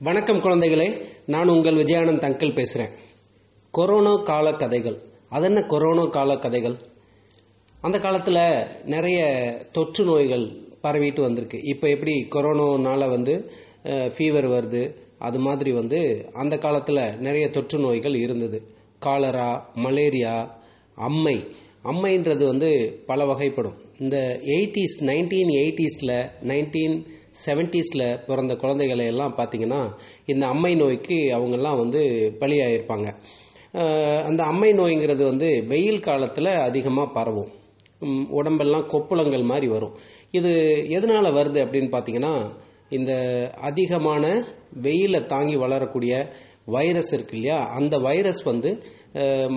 வணக்கம் குழந்தைகளே நான் உங்கள் விஜயானந்த் அங்கிள் பேசுகிறேன் கொரோனா கால கதைகள் அது என்ன கொரோனா கால கதைகள் அந்த காலத்தில் நிறைய தொற்று நோய்கள் பரவிட்டு வந்திருக்கு. இப்போ எப்படி கொரோனானால வந்து ஃபீவர் வருது அது மாதிரி வந்து அந்த காலத்தில் நிறைய தொற்று நோய்கள் இருந்தது. காலரா மலேரியா அம்மை. அம்மைன்றது வந்து பல வகைப்படும். இந்த எயிட்டிஸ் நைன்டீன் எயிட்டிஸில் நைன்டீன் செவன்டீஸில் பிறந்த குழந்தைகளை எல்லாம் பார்த்தீங்கன்னா இந்த அம்மை நோய்க்கு அவங்கெல்லாம் வந்து பலியாயிருப்பாங்க. அந்த அம்மை நோய்ங்கிறது வந்து வெயில் காலத்தில் அதிகமாக பரவும். உடம்பெல்லாம் கொப்புளங்கள் மாதிரி வரும். இது எதனால் வருது அப்படின்னு பார்த்தீங்கன்னா இந்த அதிகமான வெயிலை தாங்கி வளரக்கூடிய வைரஸ் இருக்கு இல்லையா? அந்த வைரஸ் வந்து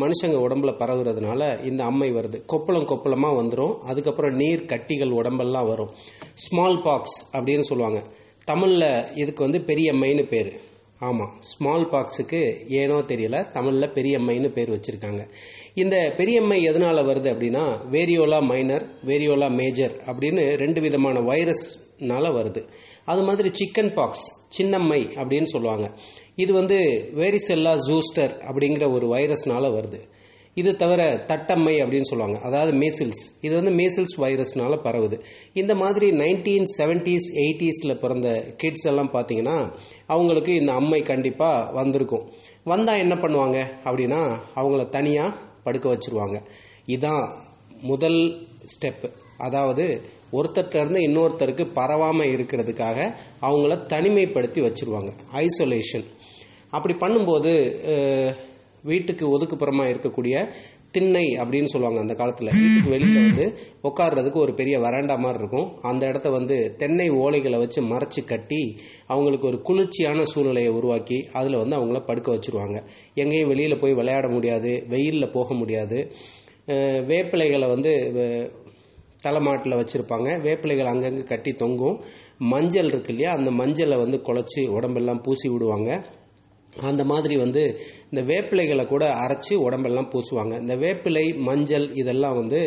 மனுஷங்க உடம்புல பரவுறதுனால இந்த அம்மை வருது. கொப்பளம் கொப்பளமாக வந்துடும் அதுக்கப்புறம் நீர் கட்டிகள் உடம்பெல்லாம் வரும். ஸ்மால் பாக்ஸ் அப்படின்னு சொல்லுவாங்க. தமிழில் இதுக்கு வந்து பெரியம்மைன்னு பேர். ஆமாம் ஸ்மால் பாக்ஸுக்கு ஏனோ தெரியல தமிழில் பெரியம்மைன்னு பேர் வச்சுருக்காங்க. இந்த பெரியம்மை எதனால் வருது அப்படின்னா வேரியோலா மைனர் வேரியோலா மேஜர் அப்படின்னு ரெண்டு விதமான வைரஸ் னால வருது. அது மாதிரி சிக்கன் பாக்ஸ் சின்னம்மை அப்படின்னு சொல்லுவாங்க. இது வந்து வேரிசெல்லா ஜூஸ்டர் அப்படிங்கிற ஒரு வைரஸ்னால வருது. இது தவிர தட்டம்மை அப்படின்னு சொல்லுவாங்க. அதாவது மீசில்ஸ் இது வந்து மீசில்ஸ் வைரஸ்னால பரவுது. இந்த மாதிரி நைன்டீன் செவன்டீஸ் எயிட்டிஸில் பிறந்த கிட்ஸ் எல்லாம் பார்த்தீங்கன்னா அவங்களுக்கு இந்த அம்மை கண்டிப்பாக வந்திருக்கும். வந்தால் என்ன பண்ணுவாங்க? அப்படின்னா அவங்கள தனியாக படுக்க வச்சிருவாங்க. இதுதான் முதல் ஸ்டெப்பு அதாவது ஒருத்தர்கிட்ட இருந்து இன்னொருத்தருக்கு பரவாமல் இருக்கிறதுக்காக அவங்கள தனிமைப்படுத்தி வச்சிருவாங்க. ஐசோலேஷன் அப்படி பண்ணும்போது வீட்டுக்கு ஒதுக்குப்புறமாக இருக்கக்கூடிய திண்ணை அப்படின்னு சொல்லுவாங்க அந்த காலத்தில். வீட்டுக்கு வெளியில் வந்து உட்கார்றதுக்கு ஒரு பெரிய வராண்டா மாதிரி இருக்கும். அந்த இடத்த வந்து தென்னை ஓலைகளை வச்சு மறைச்சு கட்டி அவங்களுக்கு ஒரு குளிர்ச்சியான சூழ்நிலையை உருவாக்கி அதில் வந்து அவங்கள படுக்க வச்சிருவாங்க. எங்கேயும் வெளியில் போய் விளையாட முடியாது வெயிலில் போக முடியாது. வேப்பிலைகளை வந்து தலைமாட்டில் வச்சுருப்பாங்க. வேப்பிலைகள் அங்கங்கே கட்டி தொங்கும். மஞ்சள் இருக்கு இல்லையா? அந்த மஞ்சளை வந்து குழச்சி உடம்பெல்லாம் பூசி விடுவாங்க. அந்த மாதிரி வந்து இந்த வேப்பிலைகளை கூட அரைச்சி உடம்பெல்லாம் பூசுவாங்க. இந்த வேப்பிலை மஞ்சள் இதெல்லாம் வந்து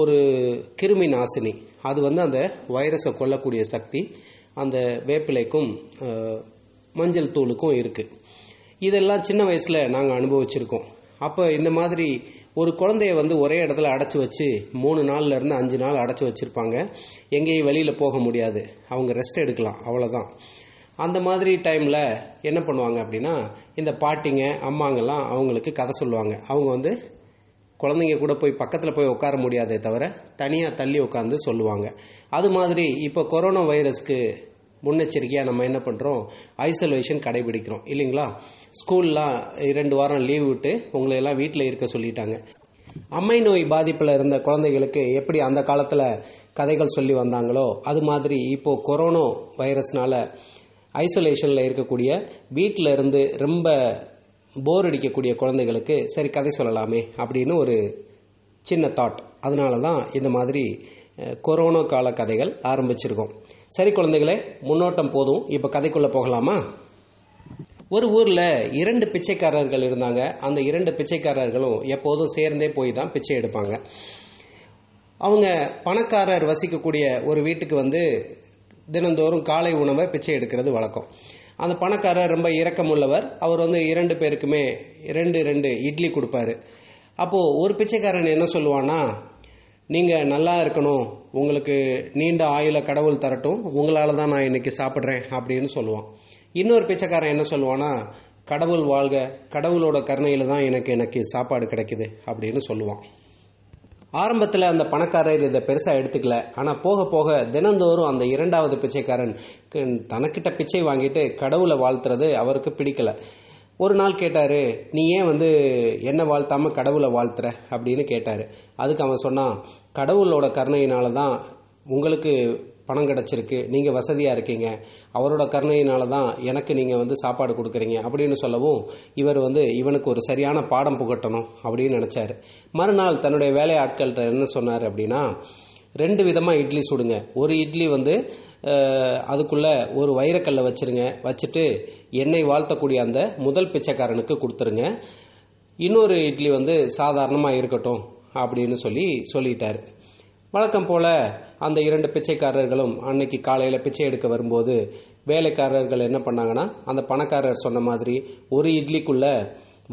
ஒரு கிருமி நாசினி. அது வந்து அந்த வைரஸை கொல்லக்கூடிய சக்தி அந்த வேப்பிலைக்கும் மஞ்சள் தூளுக்கும் இருக்குது இதெல்லாம் சின்ன வயசில் நாங்கள் அனுபவிச்சிருக்கோம். அப்போ இந்த மாதிரி ஒரு குழந்தைய வந்து ஒரே இடத்துல அடைச்சி வச்சு மூணு நாள்ல இருந்து அஞ்சு நாள் அடைச்சி வச்சிருப்பாங்க. எங்கேயும் வெளியில் போக முடியாது. அவங்க ரெஸ்ட் எடுக்கலாம். அவ்வளோதான் அந்த மாதிரி டைமில் என்ன பண்ணுவாங்க அப்படின்னா இந்த பாட்டிங்க அம்மாங்கெல்லாம் அவங்களுக்கு கதை சொல்லுவாங்க. அவங்க வந்து குழந்தைங்க கூட போய் பக்கத்தில் போய் உட்கார முடியாதே தவிர தனியாக தள்ளி உட்காந்து சொல்லுவாங்க. அது மாதிரி இப்போ கொரோனா வைரஸ்க்கு முன்னெச்சரிக்கையாக நம்ம என்ன பண்ணுறோம் ஐசோலேஷன் கடைபிடிக்கிறோம். இல்லைங்களா? ஸ்கூல்லாம் இரண்டு வாரம் லீவ் விட்டு உங்களை எல்லாம் வீட்டில் இருக்க சொல்லிட்டாங்க. அம்மை நோய் பாதிப்பில் இருந்த குழந்தைகளுக்கு எப்படி அந்த காலத்தில் கதைகள் சொல்லி வந்தாங்களோ அது மாதிரி இப்போது கொரோனா வைரஸ்னால ஐசோலேஷனில் இருக்கக்கூடிய வீட்டில் இருந்து ரொம்ப போர் அடிக்கக்கூடிய குழந்தைகளுக்கு சரி கதை சொல்லலாமே அப்படின்னு ஒரு சின்ன தாட் அதனால தான் இந்த மாதிரி கொரோனா கால கதைகள் ஆரம்பிச்சிருக்கோம். சரி குழந்தைகளே முன்னோட்டம் போதும். இப்போ கதைக்குள்ளே போகலாமா? ஒரு ஊரில் இரண்டு பிச்சைக்காரர்கள் இருந்தாங்க. அந்த இரண்டு பிச்சைக்காரர்களும் எப்போதும் சேர்ந்தே போய் தான் பிச்சை எடுப்பாங்க. அவங்க பணக்காரர் வசிக்கக்கூடிய ஒரு வீட்டுக்கு வந்து தினந்தோறும் காலை உணவை பிச்சை எடுக்கிறது வழக்கம். அந்த பணக்காரர் ரொம்ப இரக்கமுள்ளவர். அவர் வந்து இரண்டு பேருக்குமே ரெண்டு ரெண்டு இட்லி கொடுப்பாரு. அப்போது ஒரு பிச்சைக்காரன் என்ன சொல்லுவான்னா நீங்கள் நல்லா இருக்கணும். உங்களுக்கு நீண்ட ஆயுள கடவுள் தரட்டும். உங்களால் தான் நான் இன்னைக்கு சாப்பிட்றேன் அப்படின்னு சொல்லுவான். இன்னொரு பிச்சைக்காரன் என்ன சொல்லுவான்னா கடவுள் வாழ்க. கடவுளோட கருணையில் தான் எனக்கு எனக்கு சாப்பாடு கிடைக்குது. அப்படின்னு சொல்லுவான். ஆரம்பத்தில் அந்த பணக்காரர் இதை பெருசாக எடுத்துக்கல. ஆனால் போக போக தினந்தோறும் அந்த இரண்டாவது பிச்சைக்காரன் தனக்கிட்ட பிச்சை வாங்கிட்டு கடவுளை வாழ்த்துறது அவருக்கு பிடிக்கல. ஒரு நாள் கேட்டார் நீ ஏன் வந்து என்ன வாழ்த்தாமல் கடவுளை வாழ்த்துற? அப்படின்னு கேட்டார். அதுக்கு அவன் சொன்னான் கடவுளோட கருணையினால தான் உங்களுக்கு பணம் கிடச்சிருக்கு நீங்கள் வசதியாக இருக்கீங்க. அவரோட கருணையினால தான் எனக்கு நீங்கள் வந்து சாப்பாடு கொடுக்குறீங்க. அப்படின்னு சொல்லவும் இவர் வந்து இவனுக்கு ஒரு சரியான பாடம் புகட்டணும் அப்படின்னு நினச்சார். மறுநாள் தன்னுடைய வேலையாட்கள்கிட்ட என்ன சொன்னார் அப்படின்னா ரெண்டு விதமாக இட்லி சுடுங்க. ஒரு இட்லி வந்து அதுக்குள்ளே ஒரு வைரக்கல்லை வச்சிருங்க. வச்சுட்டு எண்ணெய் வாழ்த்தக்கூடிய அந்த முதல் பிச்சைக்காரனுக்கு கொடுத்துருங்க. இன்னொரு இட்லி வந்து சாதாரணமாக இருக்கட்டும் அப்படின்னு சொல்லி சொல்லிட்டார். வழக்கம் போல் அந்த இரண்டு பிச்சைக்காரர்களும் அன்னைக்கு காலையில் பிச்சை எடுக்க வரும்போது வேலைக்காரர்கள் என்ன பண்ணாங்கன்னா அந்த பணக்காரர் சொன்ன மாதிரி ஒரு இட்லிக்குள்ளே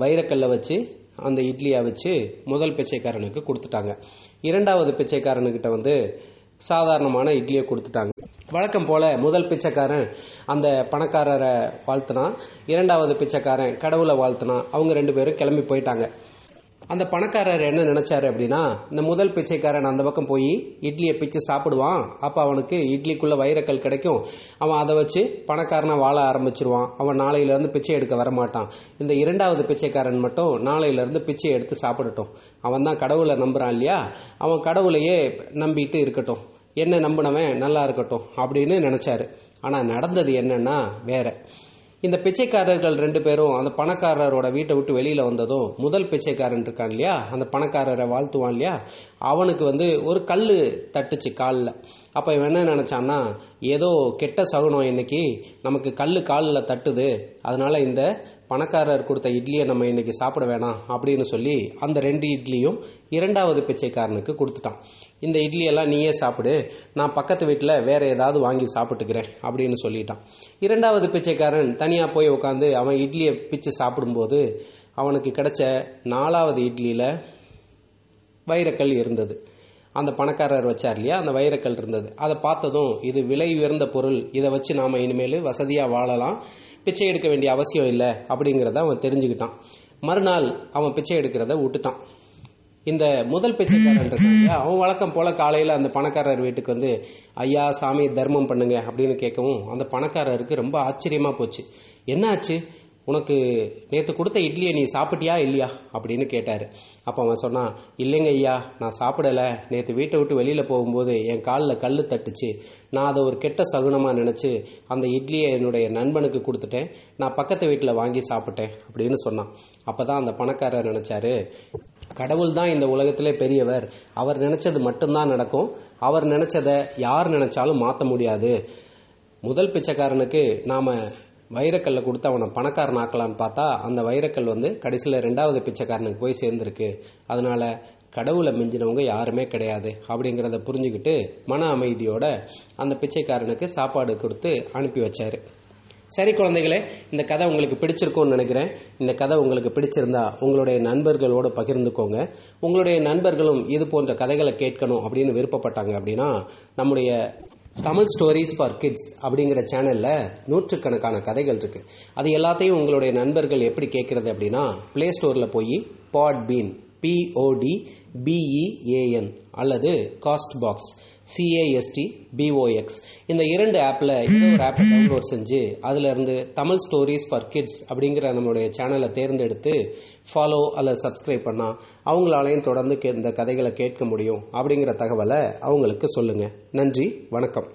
வைரக்கல்லை வச்சு அந்த இட்லியை வச்சு முதல் பிச்சைக்காரனுக்கு கொடுத்துட்டாங்க. இரண்டாவது பிச்சைக்காரனுக்கிட்ட வந்து சாதாரணமான இட்லியை கொடுத்துட்டாங்க. வழக்கம் போல முதல் பிச்சைக்காரன் அந்த பணக்காரரை வாழ்த்தினான். இரண்டாவது பிச்சைக்காரன் கடவுளை வாழ்த்தினான். அவங்க ரெண்டு பேரும் கிளம்பி போயிட்டாங்க. அந்த பணக்காரர் என்ன நினைச்சாரு அப்படின்னா இந்த முதல் பிச்சைக்காரன் அந்த பக்கம் போய் இட்லியை பிச்சு சாப்பிடுவான். அப்போ அவனுக்கு இட்லிக்குள்ள வைரக்கல் கிடைக்கும். அவன் அதை வச்சு பணக்காரனை வாழ ஆரம்பிச்சிருவான். அவன் நாளையிலேருந்து பிச்சை எடுக்க வரமாட்டான். இந்த இரண்டாவது பிச்சைக்காரன் மட்டும் நாளையிலேருந்து பிச்சை எடுத்து சாப்பிடட்டும். அவன் தான் கடவுளை நம்புறான் இல்லையா? அவன் கடவுளையே நம்பிட்டு இருக்கட்டும். என்ன நம்பினவன் நல்லா இருக்கட்டும் அப்படின்னு நினைச்சாரு. ஆனால் நடந்தது என்னன்னா வேற. இந்த பிச்சைக்காரர்கள் ரெண்டு பேரும் அந்த பணக்காரரோட வீட்டை விட்டு வெளியில வந்ததும் முதல் பிச்சைக்காரன் இருக்கான் இல்லையா? அந்த பணக்காரரை வாழ்த்துவான் இல்லையா? அவனுக்கு வந்து ஒரு கல் தட்டுச்சு காலில். அப்ப இவன் என்ன நினைச்சான்னா ஏதோ கெட்ட சகுனம் இன்னைக்கு நமக்கு கல் காலில் தட்டுது. அதனால இந்த பணக்காரர் கொடுத்த இட்லியை நம்ம இன்றைக்கி சாப்பிட வேணாம் அப்படின்னு சொல்லி அந்த ரெண்டு இட்லியும் இரண்டாவது பிச்சைக்காரனுக்கு கொடுத்துட்டான். இந்த இட்லியெல்லாம் நீயே சாப்பிடு நான் பக்கத்து வீட்டில் வேறு ஏதாவது வாங்கி சாப்பிட்டுக்கிறேன் அப்படின்னு சொல்லிட்டான். இரண்டாவது பிச்சைக்காரன் தனியாக போய் உட்காந்து அவன் இட்லியை பிச்சு சாப்பிடும்போது அவனுக்கு கிடைச்ச நாலாவது இட்லியில் வைரக்கல் இருந்தது. அந்த பணக்காரர் வச்சார் இல்லையா? அந்த வைரக்கல் இருந்தது. அதை பார்த்ததும் இது விலை உயர்ந்த பொருள் இதை வச்சு நாம் இனிமேல் வசதியாக வாழலாம். பிச்சை எடுக்க வேண்டிய அவசியம் இல்லை அப்படிங்கிறத அவன் தெரிஞ்சுக்கிட்டான். மறுநாள் அவன் பிச்சை எடுக்கிறத விட்டுட்டான். இந்த முதல் பிச்சைக்காரன் இருக்காங்க அவன் வழக்கம் போல காலையில் அந்த பணக்காரர் வீட்டுக்கு வந்து ஐயா சாமி தர்மம் பண்ணுங்க அப்படின்னு கேட்கவும் அந்த பணக்காரருக்கு ரொம்ப ஆச்சரியமா போச்சு. என்ன ஆச்சு? உனக்கு நேற்று கொடுத்த இட்லியை நீ சாப்பிட்டியா இல்லையா? அப்படின்னு கேட்டார். அப்போ அவன் சொன்னான் இல்லைங்க ஐயா நான் சாப்பிடலை. நேற்று வீட்டை விட்டு வெளியில் போகும்போது என் காலில் கல் தட்டுச்சு. நான் அதை ஒரு கெட்ட சகுனமாக நினச்சி அந்த இட்லியை என்னுடைய நண்பனுக்கு கொடுத்துட்டேன். நான் பக்கத்து வீட்டில் வாங்கி சாப்பிட்டேன் அப்படின்னு சொன்னான். அப்போ தான் அந்த பணக்காரர் நினச்சாரு கடவுள் தான் இந்த உலகத்திலே பெரியவர். அவர் நினச்சது மட்டும்தான் நடக்கும். அவர் நினச்சதை யார் நினச்சாலும் மாற்ற முடியாது. முதல் பிச்சைக்காரனுக்கு நாம் வைரக்கல்லை கொடுத்து அவனை பணக்காரன் ஆக்கலான்னு பார்த்தா அந்த வைரக்கல் வந்து கடைசியில் ரெண்டாவது பிச்சைக்காரனுக்கு போய் சேர்ந்துருக்கு. அதனால கடவுளை மிஞ்சினவங்க யாருமே கிடையாது. அப்படிங்கிறத புரிஞ்சுக்கிட்டு மன அமைதியோட அந்த பிச்சைக்காரனுக்கு சாப்பாடு கொடுத்து அனுப்பி வச்சாரு. சரி குழந்தைகளே இந்த கதை உங்களுக்கு பிடிச்சிருக்கும்னு நினைக்கிறேன். இந்த கதை உங்களுக்கு பிடிச்சிருந்தா உங்களுடைய நண்பர்களோடு பகிர்ந்துக்கோங்க. உங்களுடைய நண்பர்களும் இது போன்ற கதைகளை கேட்கணும் அப்படின்னு விருப்பப்பட்டாங்க அப்படின்னா நம்முடைய தமிழ் ஸ்டோரிஸ் ஃபார் கிட்ஸ் அப்படிங்கிற சேனலில் நூற்றுக்கணக்கான கதைகள் இருக்கு. அது எல்லாத்தையும் உங்களுடைய நண்பர்கள் எப்படி கேட்கறது அப்படின்னா பிளே ஸ்டோரில் போய் Podbean P O D B E A N அல்லது Castbox C A S T B O X இந்த இரண்டு ஆப்பில் இந்த ஒரு ஆப்பை டவுன்லோட் செஞ்சு அதில் இருந்து தமிழ் ஸ்டோரிஸ் ஃபார் கிட்ஸ் அப்படிங்கிற நம்மளுடைய சேனலை தேர்ந்தெடுத்து ஃபாலோ அல்லது சப்ஸ்கிரைப் பண்ணால் அவங்களாலையும் தொடர்ந்து கே- இந்த கதைகளை கேட்க முடியும் அப்படிங்கிற தகவலை அவங்களுக்கு சொல்லுங்கள் நன்றி வணக்கம்.